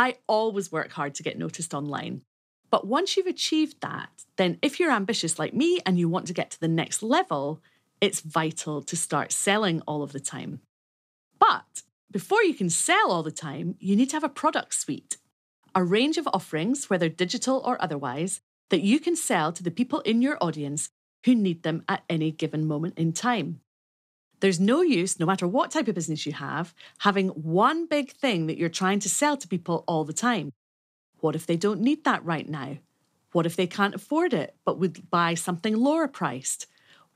I always work hard to get noticed online. But once you've achieved that, then if you're ambitious like me and you want to get to the next level, it's vital to start selling all of the time. But before you can sell all the time, you need to have a product suite, a range of offerings, whether digital or otherwise, that you can sell to the people in your audience who need them at any given moment in time. There's no use, no matter what type of business you have, having one big thing that you're trying to sell to people all the time. What if they don't need that right now? What if they can't afford it but would buy something lower priced?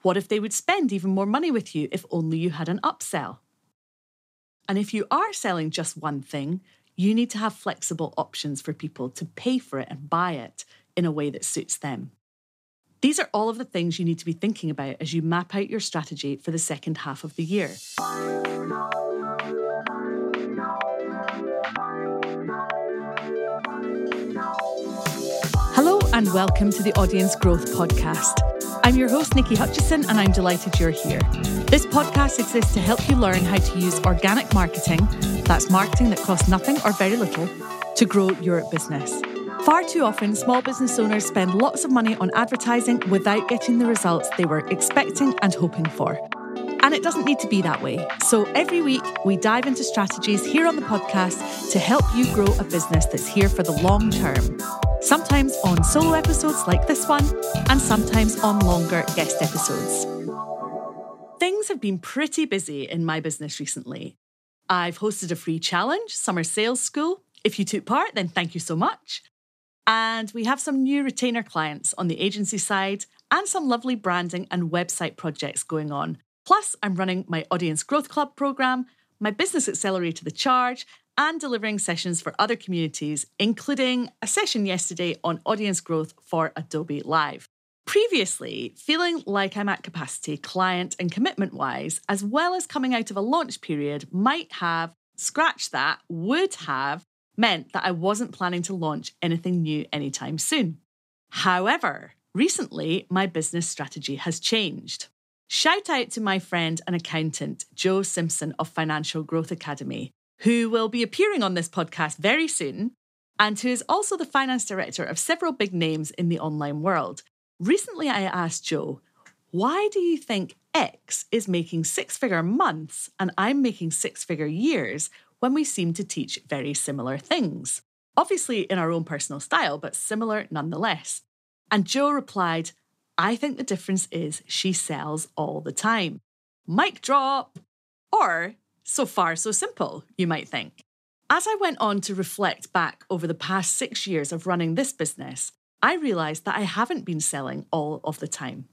What if they would spend even more money with you if only you had an upsell? And if you are selling just one thing, you need to have flexible options for people to pay for it and buy it in a way that suits them. These are all of the things you need to be thinking about as you map out your strategy for the second half of the year. Hello, and welcome to the Audience Growth Podcast. I'm your host, Niki Hutchison, and I'm delighted you're here. This podcast exists to help you learn how to use organic marketing, that's marketing that costs nothing or very little, to grow your business. Far too often, small business owners spend lots of money on advertising without getting the results they were expecting and hoping for. And it doesn't need to be that way. So every week, we dive into strategies here on the podcast to help you grow a business that's here for the long term. Sometimes on solo episodes like this one, and sometimes on longer guest episodes. Things have been pretty busy in my business recently. I've hosted a free challenge, Summer Sales School. If you took part, then thank you so much. And we have some new retainer clients on the agency side and some lovely branding and website projects going on. Plus, I'm running my Audience Growth Club program, my Business Accelerator The Charge, and delivering sessions for other communities, including a session yesterday on audience growth for Adobe Live. Previously, feeling like I'm at capacity, client and commitment wise, as well as coming out of a launch period, might have, scratch that, would have meant that I wasn't planning to launch anything new anytime soon. However, recently my business strategy has changed. Shout out to my friend and accountant, Joe Simpson of Financial Growth Academy, who will be appearing on this podcast very soon, and who is also the finance director of several big names in the online world. Recently, I asked Joe, why do you think X is making six figure months and I'm making six figure years when we seem to teach very similar things. Obviously, in our own personal style, but similar nonetheless. And Joe replied, I think the difference is she sells all the time. Mic drop! Or, so far, so simple, you might think. As I went on to reflect back over the past six years of running this business, I realised that I haven't been selling all of the time.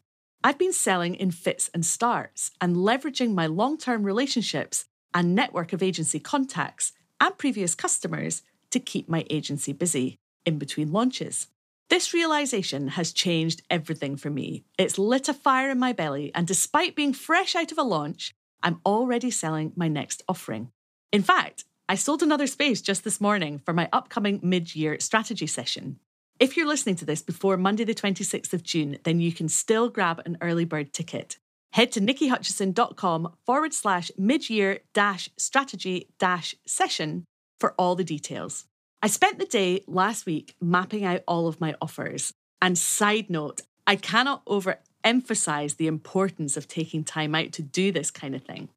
I've been selling in fits and starts and leveraging my long term relationships a network of agency contacts and previous customers to keep my agency busy in between launches. This realization has changed everything for me. It's lit a fire in my belly, and despite being fresh out of a launch, I'm already selling my next offering. In fact, I sold another space just this morning for my upcoming mid year strategy session. If you're listening to this before Monday, the 26th of June, then you can still grab an early bird ticket. Head to nikihutchison.com forward slash mid year dash strategy dash session for all the details. I spent the day last week mapping out all of my offers. And side note, I cannot overemphasize the importance of taking time out to do this kind of thing.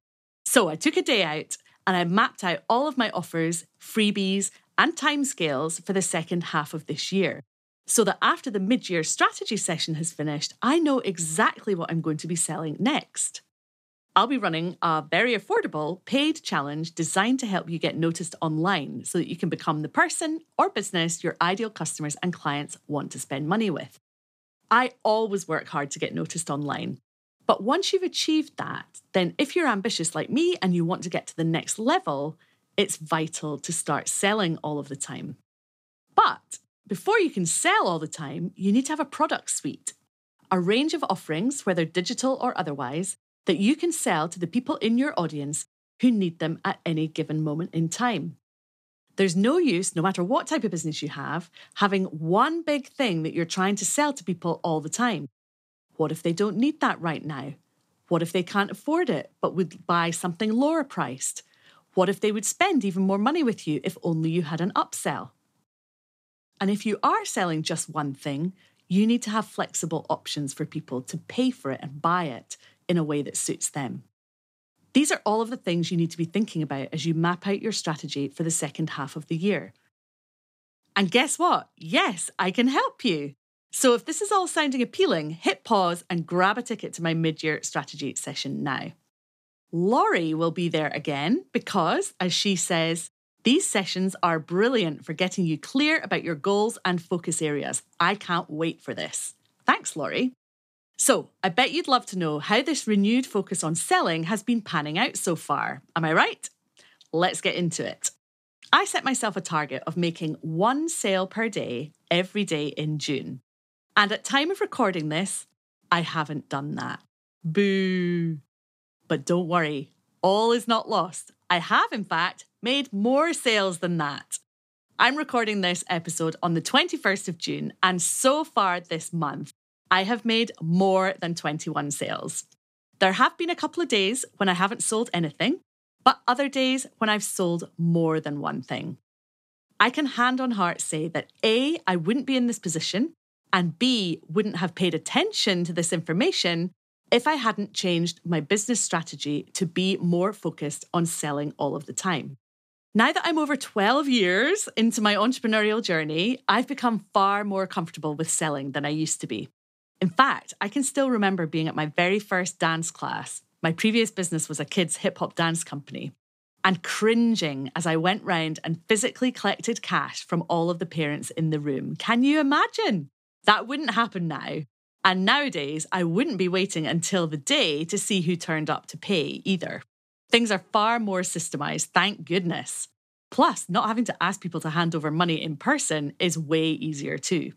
So I took a day out and I mapped out all of my offers, freebies, and timescales for the second half of this year so that after the mid year strategy session has finished, I know exactly what I'm going to be selling next. I'll be running a very affordable paid challenge designed to help you get noticed online so that you can become the person or business your ideal customers and clients want to spend money with. I always work hard to get noticed online. But once you've achieved that, then if you're ambitious like me and you want to get to the next level, it's vital to start selling all of the time. But before you can sell all the time, you need to have a product suite, a range of offerings, whether digital or otherwise, that you can sell to the people in your audience who need them at any given moment in time. There's no use, no matter what type of business you have, having one big thing that you're trying to sell to people all the time. What if they don't need that right now? What if they can't afford it but would buy something lower priced? What if they would spend even more money with you if only you had an upsell? And if you are selling just one thing, you need to have flexible options for people to pay for it and buy it in a way that suits them. These are all of the things you need to be thinking about as you map out your strategy for the second half of the year. And guess what? Yes, I can help you. So if this is all sounding appealing, hit pause and grab a ticket to my mid year strategy session now. Laurie will be there again because, as she says, these sessions are brilliant for getting you clear about your goals and focus areas. I can't wait for this. Thanks, Laurie. So, I bet you'd love to know how this renewed focus on selling has been panning out so far. Am I right? Let's get into it. I set myself a target of making one sale per day every day in June. And at time of recording this, I haven't done that. Boo. But don't worry, all is not lost. I have, in fact, made more sales than that. I'm recording this episode on the 21st of June, and so far this month, I have made more than 21 sales. There have been a couple of days when I haven't sold anything, but other days when I've sold more than one thing. I can hand on heart say that A, I wouldn't be in this position, and B, wouldn't have paid attention to this information if I hadn't changed my business strategy to be more focused on selling all of the time. Now that I'm over 12 years into my entrepreneurial journey, I've become far more comfortable with selling than I used to be. In fact, I can still remember being at my very first dance class. My previous business was a kids' hip hop dance company. And cringing as I went round and physically collected cash from all of the parents in the room. Can you imagine? That wouldn't happen now. And nowadays, I wouldn't be waiting until the day to see who turned up to pay either. Things are far more systemized, thank goodness. Plus, not having to ask people to hand over money in person is way easier too.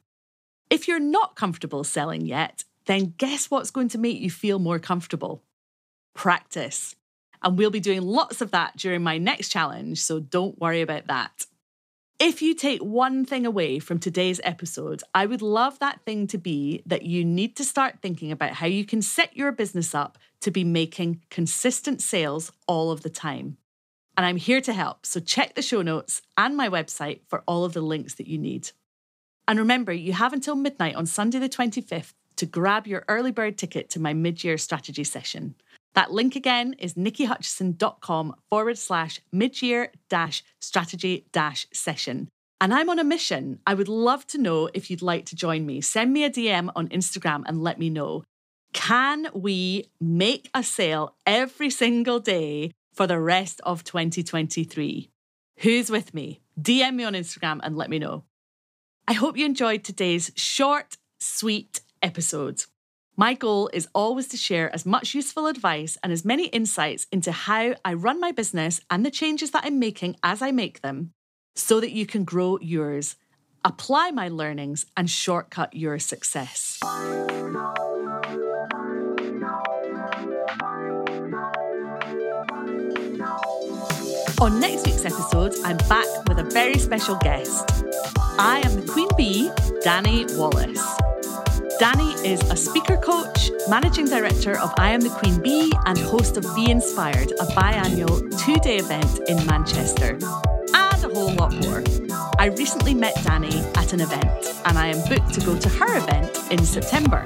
If you're not comfortable selling yet, then guess what's going to make you feel more comfortable? Practice. And we'll be doing lots of that during my next challenge, so don't worry about that. If you take one thing away from today's episode, I would love that thing to be that you need to start thinking about how you can set your business up to be making consistent sales all of the time. And I'm here to help, so check the show notes and my website for all of the links that you need. And remember, you have until midnight on Sunday, the 25th, to grab your early bird ticket to my mid year strategy session. That link again is nikihutchison.com forward slash mid year dash strategy dash session. And I'm on a mission. I would love to know if you'd like to join me. Send me a DM on Instagram and let me know. Can we make a sale every single day for the rest of 2023? Who's with me? DM me on Instagram and let me know. I hope you enjoyed today's short, sweet episode. My goal is always to share as much useful advice and as many insights into how I run my business and the changes that I'm making as I make them so that you can grow yours, apply my learnings, and shortcut your success. On next week's episode, I'm back with a very special guest. I am the Queen Bee, Dani Wallace. Dani is a speaker coach, managing director of I Am the Queen Bee, and host of Be Inspired, a biannual two day event in Manchester. And a whole lot more. I recently met Dani at an event, and I am booked to go to her event in September.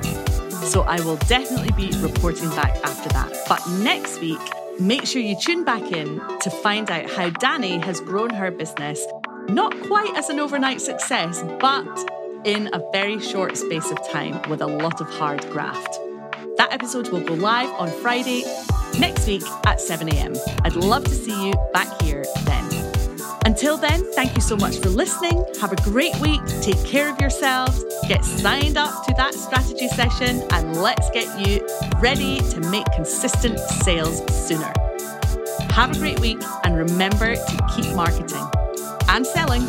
So I will definitely be reporting back after that. But next week, make sure you tune back in to find out how Dani has grown her business, not quite as an overnight success, but in a very short space of time with a lot of hard graft. That episode will go live on Friday next week at 7am. I'd love to see you back here then. Until then, thank you so much for listening. Have a great week. Take care of yourselves. Get signed up to that strategy session and let's get you ready to make consistent sales sooner. Have a great week and remember to keep marketing and selling.